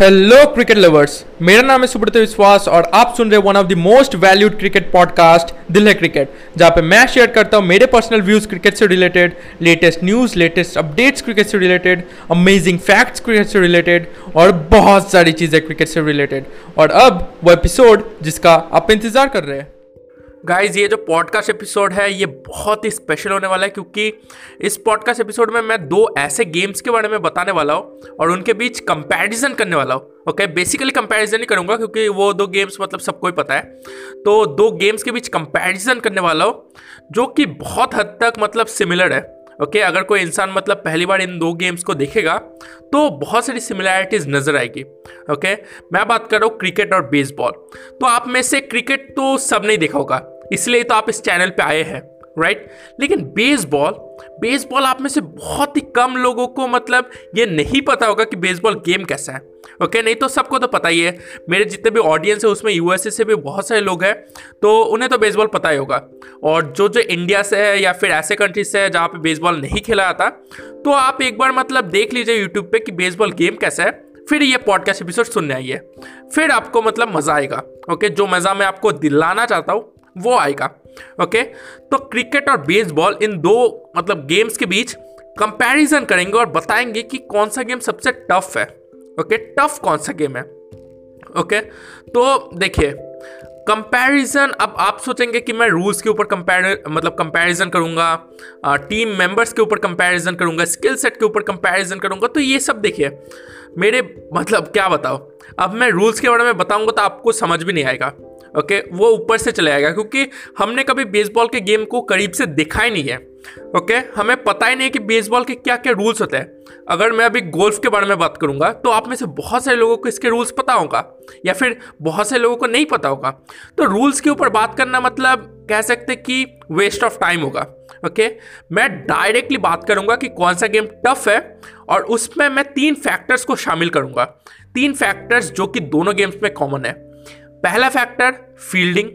Hello cricket lovers मेरा नाम है सुब्रत विश्वास और आप सुन रहे one of the most valued cricket podcast दिल है क्रिकेट जहाँ पे मैं शेयर करता हूँ मेरे पर्सनल व्यूज़ क्रिकेट से related latest news latest updates cricket से रिलेटेड अमेजिंग फैक्ट्स क्रिकेट से रिलेटेड और बहुत सारी चीज़ें क्रिकेट से रिलेटेड और अब वो एपिसोड जिसका आप इंतज़ार कर रहे हैं। गाइज़ ये जो पॉडकास्ट एपिसोड है ये बहुत ही स्पेशल होने वाला है क्योंकि इस पॉडकास्ट एपिसोड में मैं दो ऐसे गेम्स के बारे में बताने वाला हूँ और उनके बीच कंपैरिजन करने वाला हूँ ओके बेसिकली कंपैरिजन ही करूँगा क्योंकि वो दो गेम्स मतलब सबको ही पता है। तो दो गेम्स के बीच कंपैरिजन करने वाला हूँ जो कि बहुत हद तक मतलब सिमिलर है ओके okay, अगर कोई इंसान मतलब पहली बार इन दो गेम्स को देखेगा तो बहुत सारी सिमिलैरिटीज नज़र आएगी ओके okay? मैं बात कर रहा हूँ क्रिकेट और बेसबॉल तो आप में से क्रिकेट तो सब नहीं देखा होगा। इसलिए तो आप इस चैनल पे आए हैं राइट लेकिन बेसबॉल बेसबॉल आप में से बहुत ही कम लोगों को मतलब ये नहीं पता होगा कि बेसबॉल गेम कैसा है ओके नहीं तो सबको तो पता ही है। मेरे जितने भी ऑडियंस है, उसमें यूएसए से भी बहुत सारे लोग हैं तो उन्हें तो बेसबॉल पता ही होगा। और जो जो इंडिया से है या फिर ऐसे कंट्रीज़ से है जहाँ पे बेसबॉल नहीं खेला जाता तो आप एक बार मतलब देख लीजिए यूट्यूब पे कि बेसबॉल गेम कैसा है, फिर ये पॉडकास्ट एपिसोड सुनने आइए। फिर आपको मतलब मज़ा आएगा ओके जो मज़ा मैं आपको दिलाना चाहता हूँ वो आएगा ओके तो क्रिकेट और बेसबॉल इन दो मतलब गेम्स के बीच कंपैरिजन करेंगे और बताएँगे कि कौन सा गेम सबसे टफ है ओके टफ कौन सा गेम है ओके तो देखिए कंपैरिजन अब आप सोचेंगे कि मैं रूल्स के ऊपर कंपेयर मतलब कंपैरिजन करूँगा टीम मेंबर्स के ऊपर कंपैरिजन करूँगा स्किल सेट के ऊपर कंपैरिजन करूँगा तो ये सब देखिए, मेरे मतलब क्या बताओ अब मैं रूल्स के बारे में बताऊँगा तो आपको समझ भी नहीं आएगा। ओके? वो ऊपर से चले आएगा, क्योंकि हमने कभी बेसबॉल के गेम को करीब से देखा ही नहीं है, ओके? हमें पता ही नहीं कि बेसबॉल के क्या क्या रूल्स होते हैं। अगर मैं अभी गोल्फ के बारे में बात करूँगा तो आप में से बहुत सारे लोगों को इसके रूल्स पता होगा, या फिर बहुत सारे लोगों को नहीं पता होगा। तो रूल्स के ऊपर बात करना मतलब कह सकते कि वेस्ट ऑफ़ टाइम होगा, ओके? मैं डायरेक्टली बात करूँगा कि कौन सा गेम टफ है, और उसमें मैं तीन फैक्टर्स को शामिल करूँगा। तीन फैक्टर्स जो कि दोनों गेम्स में कॉमन है। पहला फैक्टर फील्डिंग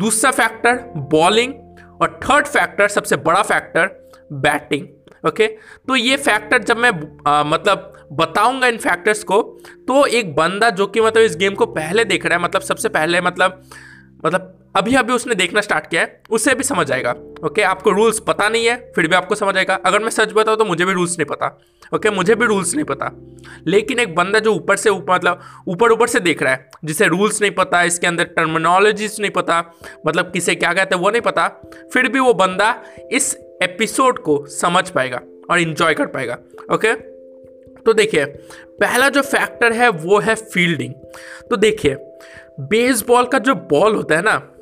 दूसरा फैक्टर बॉलिंग और थर्ड फैक्टर सबसे बड़ा फैक्टर बैटिंग ओके तो ये फैक्टर जब मैं आ, मतलब बताऊँगा इन फैक्टर्स को तो एक बंदा जो कि मतलब इस गेम को पहले देख रहा है मतलब सबसे पहले मतलब मतलब अभी अभी उसने देखना स्टार्ट किया है, उसे भी समझ आएगा ओके आपको रूल्स पता नहीं है, फिर भी आपको समझ आएगा। अगर मैं सच बताऊँ तो मुझे भी रूल्स नहीं पता ओके मुझे भी रूल्स नहीं पता। लेकिन एक बंदा जो ऊपर से ऊपर मतलब ऊपर ऊपर से देख रहा है, जिसे रूल्स नहीं पता, इसके अंदर टर्मिनोलॉजीज नहीं पता मतलब किसे क्या कहते हैं, वो नहीं पता, फिर भी वो बंदा इस एपिसोड को समझ पाएगा और इन्जॉय कर पाएगा ओके तो देखिए, पहला जो फैक्टर है, वो है फील्डिंग तो देखिए बेसबॉल का जो बॉल होता है ना,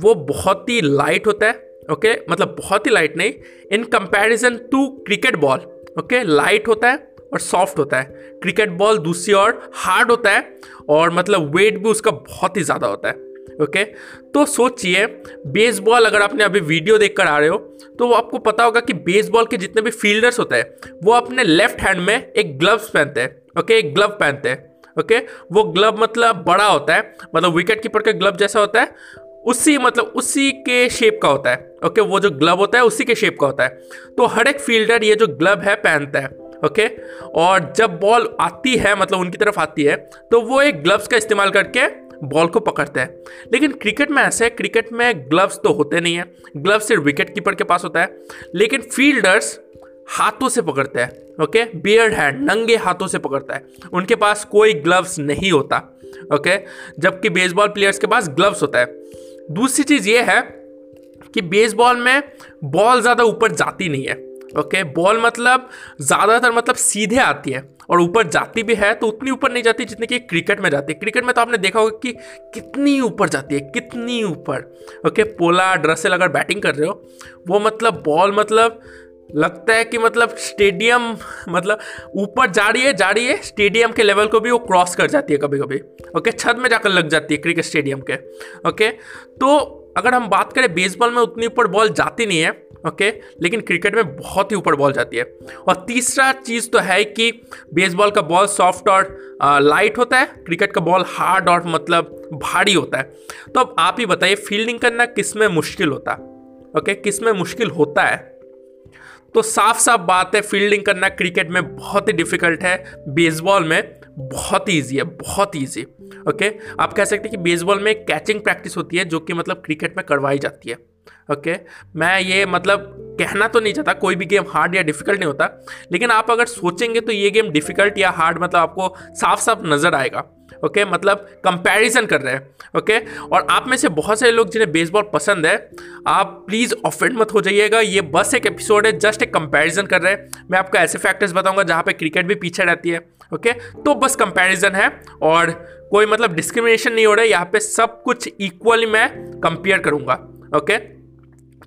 वो बहुत ही लाइट होता है ओके okay? मतलब बहुत ही लाइट नहीं in comparison to cricket ball okay light होता है और सॉफ्ट होता है क्रिकेट बॉल दूसरी ओर हार्ड होता है और मतलब वेट भी उसका बहुत ही ज़्यादा होता है ओके okay? तो सोचिए बेसबॉल अगर आपने अभी वीडियो देख कर आ रहे हो तो वो आपको पता होगा कि बेसबॉल के जितने भी फील्डर्स होते हैं, वो अपने लेफ़्ट हैंड में एक ग्लव्स पहनते हैं ओके एक ग्लव पहनते हैं ओके? वो ग्लव मतलब बड़ा होता है मतलब विकेट कीपर का ग्लव जैसा होता है, उसी मतलब उसी के शेप का होता है, ओके? वो जो ग्लव होता है, उसी के शेप का होता है। तो हर एक फील्डर ये जो ग्लव है, पहनता है, ओके? और जब बॉल आती है मतलब उनकी तरफ़ आती है तो वो एक ग्लव्स का इस्तेमाल करके बॉल को पकड़ते हैं। लेकिन क्रिकेट में ऐसे क्रिकेट में ग्लव्स तो होते नहीं है। ग्लव्स सिर्फ़ विकेट कीपर के पास होता है, लेकिन फील्डर्स हाथों से पकड़ता है ओके बियर्ड हैंड नंगे हाथों से पकड़ता है। उनके पास कोई ग्लव्स नहीं होता ओके जबकि बेसबॉल प्लेयर्स के पास ग्लव्स होता है। दूसरी चीज़ ये है कि बेसबॉल में बॉल ज़्यादा ऊपर जाती नहीं है ओके बॉल मतलब ज़्यादातर मतलब सीधे आती है, और ऊपर जाती भी है तो उतनी ऊपर नहीं जाती जितनी कि क्रिकेट में जाती है। क्रिकेट में तो आपने देखा होगा कि कितनी ऊपर जाती है, कितनी ऊपर ओके पोला ड्रसेल अगर बैटिंग कर रहे हो, वो मतलब बॉल मतलब लगता है कि मतलब स्टेडियम मतलब ऊपर जा रही है, जा रही है, स्टेडियम के लेवल को भी वो क्रॉस कर जाती है कभी कभी ओके, छत में जाकर लग जाती है क्रिकेट स्टेडियम के। ओके तो अगर हम बात करें बेसबॉल में उतनी ऊपर बॉल जाती नहीं है, ओके, लेकिन क्रिकेट में बहुत ही ऊपर बॉल जाती है। और तीसरा चीज़ तो है कि बेसबॉल का बॉल सॉफ्ट और लाइट होता है, क्रिकेट का बॉल हार्ड और मतलब भारी होता है। तो अब आप ही बताइए, फील्डिंग करना किसमें मुश्किल होता? है ओके, किसमें मुश्किल होता है? तो साफ़ साफ़ बात है फील्डिंग करना क्रिकेट में बहुत ही डिफ़िकल्ट है। बेसबॉल में बहुत ईजी है, बहुत ईजी ओके आप कह सकते हैं कि बेसबॉल में कैचिंग प्रैक्टिस होती है, जो कि मतलब क्रिकेट में करवाई जाती है। ओके? मैं ये मतलब कहना तो नहीं चाहता, कोई भी गेम हार्ड या डिफ़िकल्ट नहीं होता, लेकिन आप अगर सोचेंगे तो ये गेम डिफ़िकल्ट या हार्ड मतलब आपको साफ़ साफ़ नज़र आएगा। ओके? मतलब कंपैरिजन कर रहे हैं, ओके? और आप में से बहुत सारे लोग जिन्हें बेसबॉल पसंद है, आप प्लीज़ ऑफेंड मत हो जाइएगा ये बस एक एपिसोड है जस्ट एक कंपैरिजन कर रहे हैं मैं आपको ऐसे फैक्टर्स बताऊँगा जहाँ पे क्रिकेट भी पीछे रहती है, ओके? तो बस कंपैरिजन है और कोई मतलब डिस्क्रिमिनेशन नहीं हो रहा है यहाँ पे सब कुछ इक्वली मैं कंपेयर करूँगा, ओके?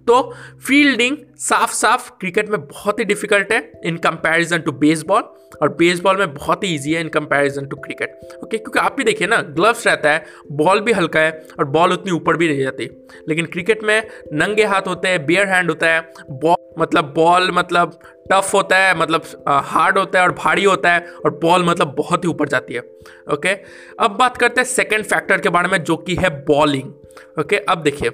तो फील्डिंग साफ़ साफ़ क्रिकेट में बहुत ही डिफ़िकल्ट है इन कंपैरिजन टू बेसबॉल और बेसबॉल में बहुत ही ईजी है in comparison to cricket okay क्योंकि आप भी देखिए ना ग्लव्स रहता है बॉल भी हल्का है और बॉल उतनी ऊपर भी नहीं जाती. लेकिन क्रिकेट में नंगे हाथ होते हैं बियर हैंड होता है बॉल मतलब बॉल मतलब टफ होता है मतलब हार्ड होता है और भारी होता है और बॉल मतलब बहुत ही ऊपर जाती है. ओके अब बात करते हैं सेकेंड फैक्टर के बारे में जो कि है बॉलिंग ओके अब देखिए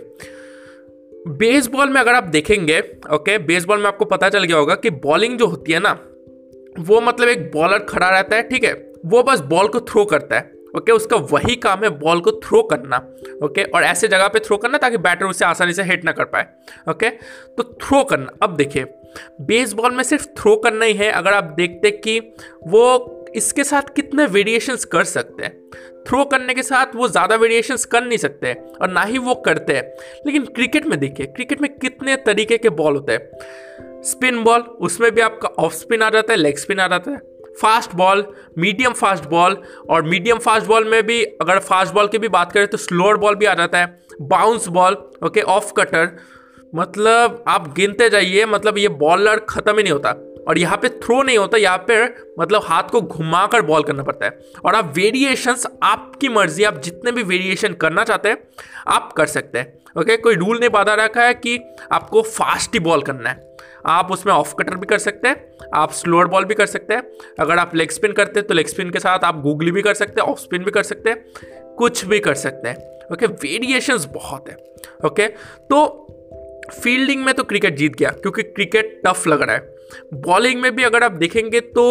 बेसबॉल में अगर आप देखेंगे ओके बेसबॉल में आपको पता चल गया होगा कि बॉलिंग जो होती है ना वो मतलब एक बॉलर खड़ा रहता है ठीक है? वो बस बॉल को थ्रो करता है ओके okay, उसका वही काम है बॉल को थ्रो करना ओके okay, और ऐसे जगह पे थ्रो करना ताकि बैटर उसे आसानी से हिट ना कर पाए ओके okay, तो थ्रो करना अब देखिए बेसबॉल में सिर्फ़ थ्रो करना ही है अगर आप देखते कि वो इसके साथ कितने वेरिएशंस कर सकते हैं? थ्रो करने के साथ वो ज़्यादा वेरिएशंस कर नहीं सकते और ना ही वो करते हैं। लेकिन क्रिकेट में देखिए क्रिकेट में कितने तरीके के बॉल होते हैं। स्पिन बॉल उसमें भी आपका ऑफ़ स्पिन आ जाता है लेग स्पिन आ जाता है। Fast ball medium fast ball और मीडियम फास्ट बॉल में भी अगर फास्ट बॉल की भी बात करें तो स्लोअर बॉल भी आ जाता है। Bounce ball okay off cutter मतलब आप गिनते जाइए मतलब ये बॉलर ख़त्म ही नहीं होता। और यहाँ पे थ्रो नहीं होता, यहाँ पे मतलब हाथ को घुमाकर बॉल करना पड़ता है। और आप वेरिएशंस आपकी मर्ज़ी, आप जितने भी वेरिएशन करना चाहते हैं, आप कर सकते हैं। ओके कोई रूल नहीं बाधा रखा है कि आपको फास्ट ही बॉल करना है। आप उसमें ऑफ़ कटर भी कर सकते हैं, आप स्लोअर बॉल भी कर सकते हैं। अगर आप लेग स्पिन करते हैं तो लेग स्पिन के साथ आप गूगली भी कर सकते हैं ऑफ़ स्पिन भी कर सकते हैं, कुछ भी कर सकते हैं। ओके वेरिएशंस बहुत है। ओके तो फील्डिंग में तो क्रिकेट जीत गया, क्योंकि क्रिकेट टफ लग रहा है। बॉलिंग में भी अगर आप देखेंगे तो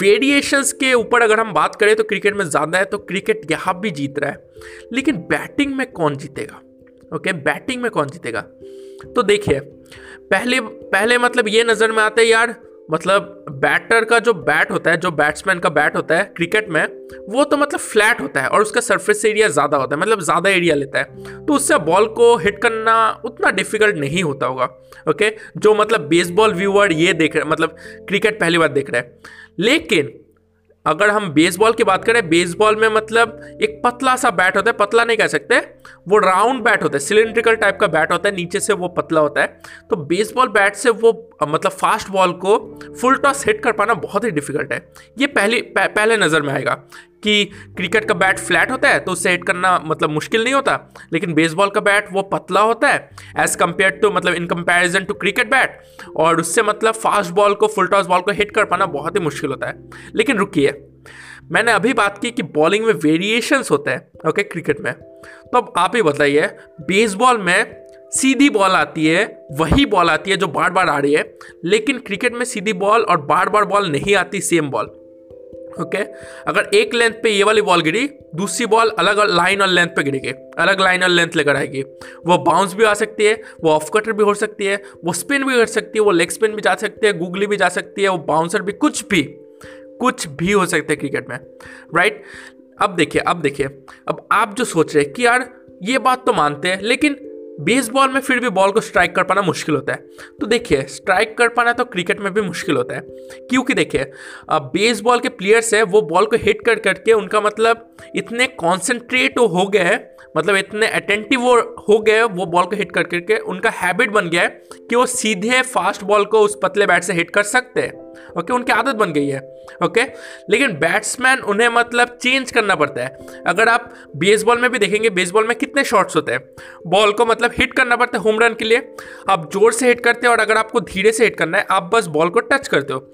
वेरिएशंस के ऊपर अगर हम बात करें तो क्रिकेट में ज़्यादा है तो क्रिकेट यहाँ भी जीत रहा है। लेकिन बैटिंग में कौन जीतेगा? ओके बैटिंग में कौन जीतेगा? तो देखिए, पहले पहले मतलब ये नज़र में आता है यार मतलब बैटर का जो बैट होता है, जो बैट्समैन का बैट होता है क्रिकेट में, वो तो मतलब फ्लैट होता है और उसका सरफेस एरिया ज़्यादा होता है मतलब ज़्यादा एरिया लेता है। तो उससे बॉल को हिट करना उतना डिफ़िकल्ट नहीं होता होगा ओके जो मतलब बेसबॉल व्यूअर ये देख रहे मतलब क्रिकेट पहली बार देख रहे हैं। लेकिन अगर हम बेसबॉल की बात करें बेसबॉल में मतलब एक पतला सा बैट होता है पतला नहीं कह सकते वो राउंड बैट होता है सिलेंड्रिकल टाइप का बैट होता है नीचे से वो पतला होता है। तो बेसबॉल बैट से वो मतलब फास्ट बॉल को फुल टॉस हिट कर पाना बहुत ही डिफ़िकल्ट है। ये पहली पह, पहले नज़र में आएगा। कि क्रिकेट का बैट फ्लैट होता है तो उससे हिट करना मतलब मुश्किल नहीं होता, लेकिन बेसबॉल का बैट वो पतला होता है एज कंपेयर टू मतलब in comparison to cricket bat और उससे मतलब फास्ट बॉल को फुल टॉस बॉल को हिट कर पाना बहुत ही मुश्किल होता है। लेकिन रुकिए, मैंने अभी बात की कि बॉलिंग में वेरिएशंस होते हैं ओके क्रिकेट में तो अब आप ही बताइए बेसबॉल में सीधी बॉल आती है, वही बॉल आती है जो बार बार आ रही है, लेकिन क्रिकेट में सीधी बॉल और बार बार बॉल नहीं आती सेम बॉल ओके? अगर एक लेंथ पे ये वाली बॉल गिरी, दूसरी बॉल अलग लाइन और लेंथ पे गिरेगी अलग लाइन और लेंथ लेकर आएगी वो बाउंस भी आ सकती है, वो ऑफ़ कटर भी हो सकती है, वो स्पिन भी कर सकती है, वो लेग स्पिन भी जा सकती है गूगली भी जा सकती है, वो बाउंसर भी, कुछ भी कुछ भी हो सकता है क्रिकेट में राइट अब देखिए अब देखिए, अब आप जो सोच रहे हैं कि यार, ये बात तो मानते हैं, लेकिन बेसबॉल में फिर भी बॉल को स्ट्राइक कर पाना मुश्किल होता है। तो देखिए, स्ट्राइक कर पाना तो क्रिकेट में भी मुश्किल होता है। क्योंकि देखिए बेसबॉल के प्लेयर्स है, वो बॉल को हिट कर, करके उनका मतलब इतने कॉन्सेंट्रेट हो गए मतलब इतने अटेंटिव हो गए वो बॉल को हिट कर, करके उनका हैबिट बन गया है कि वो सीधे फास्ट बॉल को उस पतले बैट से हिट कर सकते हैं। ओके उनकी आदत बन गई है ओके? लेकिन बैट्समैन उन्हें मतलब चेंज करना पड़ता है। अगर आप बेसबॉल में भी देखेंगे बेसबॉल में कितने शॉट्स होते हैं? बॉल को मतलब हिट करना पड़ता है होम रन के लिए। आप ज़ोर से हिट करते हैं और अगर आपको धीरे से हिट करना है आप बस बॉल को टच करते हो।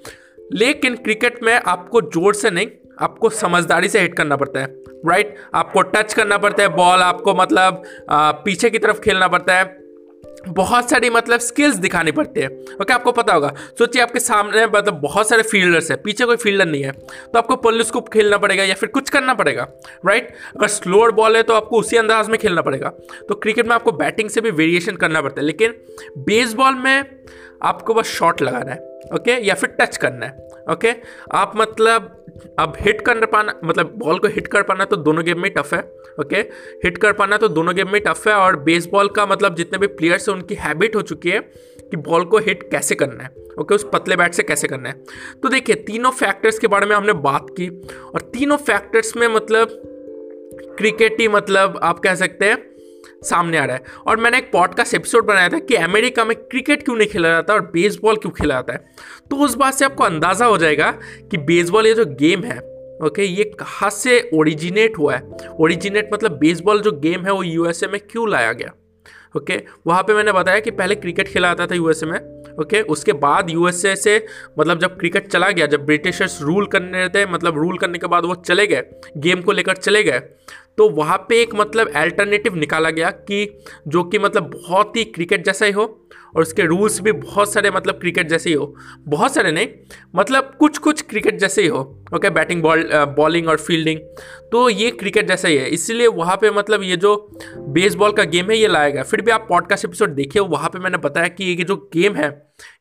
लेकिन क्रिकेट में आपको ज़ोर से नहीं आपको समझदारी से हिट करना पड़ता है राइट आपको टच करना पड़ता है बॉल आपको मतलब आ, पीछे की तरफ़ खेलना पड़ता है। बहुत सारी मतलब स्किल्स दिखानी पड़ती है। ओके आपको पता होगा। सोचिए, आपके सामने मतलब बहुत सारे फील्डर्स है। पीछे कोई फील्डर नहीं है। तो आपको पोलिस्कोप खेलना पड़ेगा या फिर कुछ करना पड़ेगा राइट अगर स्लोअर बॉल है तो आपको उसी अंदाज में खेलना पड़ेगा। तो क्रिकेट में आपको बैटिंग से भी वेरिएशन करना पड़ता है। लेकिन बेसबॉल में आपको बस शॉट लगाना है। ओके? या फिर टच करना है, ओके? आप मतलब अब हिट कर पाना मतलब बॉल को हिट कर पाना तो दोनों गेम में टफ है, ओके? हिट कर पाना तो दोनों गेम में टफ है और बेसबॉल का मतलब जितने भी प्लेयर्स हैं, उनकी हैबिट हो चुकी है कि बॉल को हिट कैसे करना है, ओके? उस पतले बैट से कैसे करना है। तो देखिए, तीनों फैक्टर्स के बारे में हमने बात की और तीनों फैक्टर्स में मतलब क्रिकेट ही मतलब आप कह सकते हैं सामने आ रहा है। और मैंने एक पॉडकास्ट एपिसोड बनाया था कि अमेरिका में क्रिकेट क्यों नहीं खेला जाता और बेसबॉल क्यों खेला जाता है? तो उस बात से आपको अंदाज़ा हो जाएगा कि बेसबॉल ये जो गेम है ओके ये कहाँ से ओरिजिनेट हुआ है? ओरिजिनेट मतलब बेसबॉल जो गेम है वो यूएसए में क्यों लाया गया? ओके वहाँ पे मैंने बताया कि पहले क्रिकेट खेला जाता था यूएसए में ओके उसके बाद यूएसए से मतलब जब क्रिकेट चला गया, जब ब्रिटिशर्स रूल करने थे मतलब रूल करने के बाद वो चले गए गेम को लेकर चले गए तो वहाँ पे एक मतलब अल्टरनेटिव निकाला गया कि जो कि मतलब बहुत ही क्रिकेट जैसा ही हो और उसके रूल्स भी बहुत सारे मतलब क्रिकेट जैसे ही हो। बहुत सारे नहीं मतलब कुछ कुछ क्रिकेट जैसे ही हो। ओके बैटिंग बॉल बॉलिंग और फील्डिंग तो ये क्रिकेट जैसा ही है। इसलिए वहाँ पे मतलब ये जो बेसबॉल का गेम है, ये लाया गया। फिर भी आप पॉडकास्ट एपिसोड देखिए, वहाँ पे मैंने बताया कि ये जो गेम है,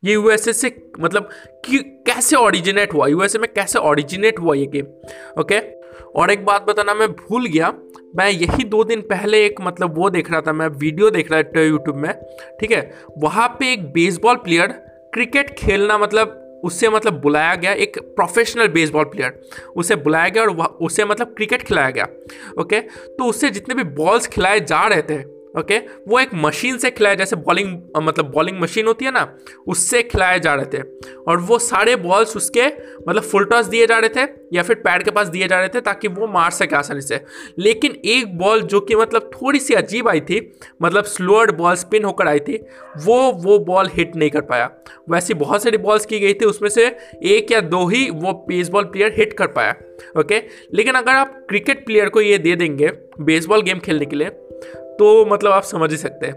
ये यूएसए से मतलब कि, कैसे ऑरिजिनेट हुआ? यूएसए में कैसे ऑरिजिनेट हुआ ये गेम ओके और एक बात बताना, मैं भूल गया। मैं यही दो दिन पहले एक मतलब वो देख रहा था, मैं वीडियो देख रहा था यूट्यूब में, ठीक है? वहाँ पे एक बेसबॉल प्लेयर क्रिकेट खेलना मतलब उससे मतलब बुलाया गया, एक प्रोफेशनल बेसबॉल प्लेयर उसे बुलाया गया और उसे मतलब क्रिकेट खिलाया गया ओके तो उससे जितने भी बॉल्स खिलाए जा रहे थे ओके? वो एक मशीन से खिलाया, जैसे बॉलिंग मतलब बॉलिंग मशीन होती है ना, उससे खिलाए जा रहे थे। और वो सारे बॉल्स उसके मतलब फुल टॉस दिए जा रहे थे, या फिर पैड के पास दिए जा रहे थे, ताकि वो मार सके आसानी से। लेकिन एक बॉल जो कि मतलब थोड़ी सी अजीब आई थी मतलब स्लोअर बॉल स्पिन होकर आई थी, वो वो बॉल हिट नहीं कर पाया। वैसी बहुत सारी बॉल्स की गई थी, उसमें से एक या दो ही वो बेसबॉल प्लेयर हिट कर पाया, ओके? लेकिन अगर आप क्रिकेट प्लेयर को ये दे देंगे बेसबॉल गेम खेलने के लिए तो मतलब आप समझ ही सकते हैं।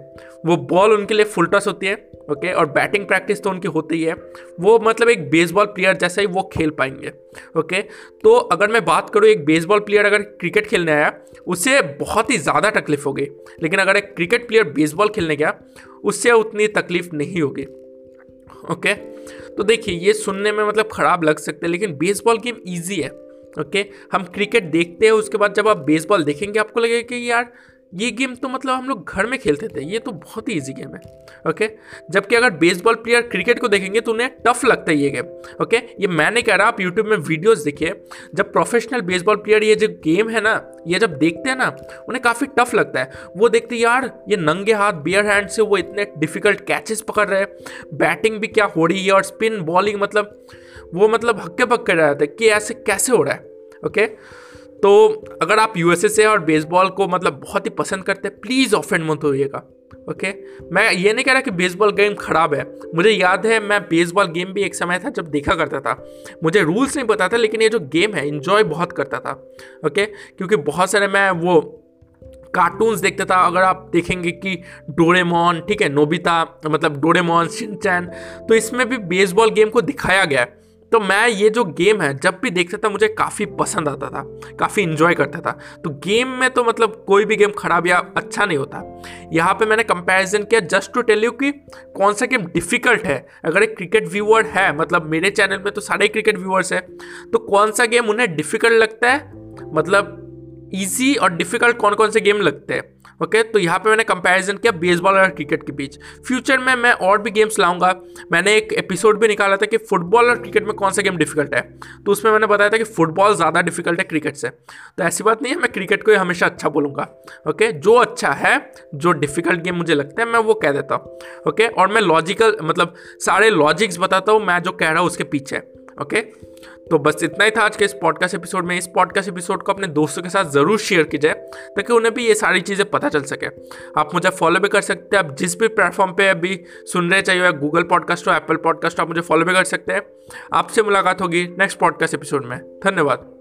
वो बॉल उनके लिए फुल टॉस होती है ओके और बैटिंग प्रैक्टिस तो उनकी होती ही है। वो मतलब एक बेसबॉल प्लेयर जैसा ही वो खेल पाएँगे ओके तो अगर मैं बात करूँ, एक बेसबॉल प्लेयर अगर क्रिकेट खेलने आया उससे बहुत ही ज़्यादा तकलीफ़ होगी। लेकिन अगर एक क्रिकेट प्लेयर बेसबॉल खेलने गया, उससे उतनी तकलीफ़ नहीं होगी ओके तो देखिए, ये सुनने में मतलब ख़राब लग सकते हैं, लेकिन बेसबॉल गेम ईजी है ओके हम क्रिकेट देखते हैं, उसके बाद जब आप बेसबॉल देखेंगे, आपको लगेगा कि यार ये गेम तो मतलब हम लोग घर में खेलते थे, ये तो बहुत ही ईजी गेम है ओके जबकि अगर बेसबॉल प्लेयर क्रिकेट को देखेंगे तो उन्हें टफ लगता है ये गेम ओके ये मैं नहीं कह रहा, आप यूट्यूब में वीडियोस देखिए, जब प्रोफेशनल बेसबॉल प्लेयर ये जो गेम है ना, ये जब देखते हैं ना, उन्हें काफ़ी टफ लगता है। वो देखते यार, ये नंगे हाथ बियर हैंड से वो इतने डिफ़िकल्ट कैचेस पकड़ रहे हैं बैटिंग भी क्या हो रही है और स्पिन बॉलिंग मतलब वो मतलब हक्के पक्के रहे थे कि ऐसे कैसे हो रहा है ओके तो अगर आप यूएसए से और बेसबॉल को मतलब बहुत ही पसंद करते हैं प्लीज़ ऑफेंड मत होइएगा ओके मैं ये नहीं कह रहा कि बेसबॉल गेम ख़राब है। मुझे याद है, मैं बेसबॉल गेम भी एक समय था जब देखा करता था। मुझे रूल्स नहीं पता था, लेकिन ये जो गेम है इन्जॉय बहुत करता था ओके क्योंकि बहुत सारे मैं वो कार्टून्स देखता था। अगर आप देखेंगे कि डोरेमोन ठीक है नोबिता मतलब डोरेमोन शिनचैन तो इसमें भी बेसबॉल गेम को दिखाया गया है। तो मैं ये जो गेम है, जब भी देखता था मुझे काफ़ी पसंद आता था, काफ़ी इन्जॉय करता था। तो गेम में तो मतलब कोई भी गेम खराब या अच्छा नहीं होता। यहाँ पे मैंने कंपैरिजन किया जस्ट टू टेल यू कि कौन सा गेम डिफ़िकल्ट है। अगर एक क्रिकेट व्यूअर है मतलब मेरे चैनल में तो सारे क्रिकेट व्यूअर्स हैं तो कौन सा गेम उन्हें डिफ़िकल्ट लगता है? मतलब ईजी और डिफ़िकल्ट कौन कौन से गेम लगते हैं? ओके तो यहाँ पे मैंने कंपैरिजन किया बेसबॉल और क्रिकेट के बीच। फ्यूचर में मैं और भी गेम्स लाऊँगा। मैंने एक एपिसोड भी निकाला था कि फुटबॉल और क्रिकेट में कौन सा गेम डिफ़िकल्ट है। तो उसमें मैंने बताया था कि फुटबॉल ज़्यादा डिफ़िकल्ट है क्रिकेट से। तो ऐसी बात नहीं है, मैं क्रिकेट को हमेशा अच्छा बोलूँगा। ओके जो अच्छा है, जो डिफ़िकल्ट गेम मुझे लगता है, मैं वो कह देता हूँ। ओके और मैं लॉजिकल मतलब सारे लॉजिक्स बताता हूँ, मैं जो कह रहा हूँ उसके पीछे। ओके? तो बस इतना ही था आज के इस पॉडकास्ट एपिसोड में। इस पॉडकास्ट एपिसोड को अपने दोस्तों के साथ ज़रूर शेयर कीजिए, ताकि उन्हें भी ये सारी चीज़ें पता चल सके। आप मुझे फॉलो भी कर सकते हैं। आप जिस भी प्लेटफॉर्म पे अभी सुन रहे चाहिए गूगल पॉडकास्ट हो एप्पल पॉडकास्ट हो आप मुझे फॉलो भी कर सकते हैं। आपसे मुलाकात होगी नेक्स्ट पॉडकास्ट एपिसोड में। धन्यवाद।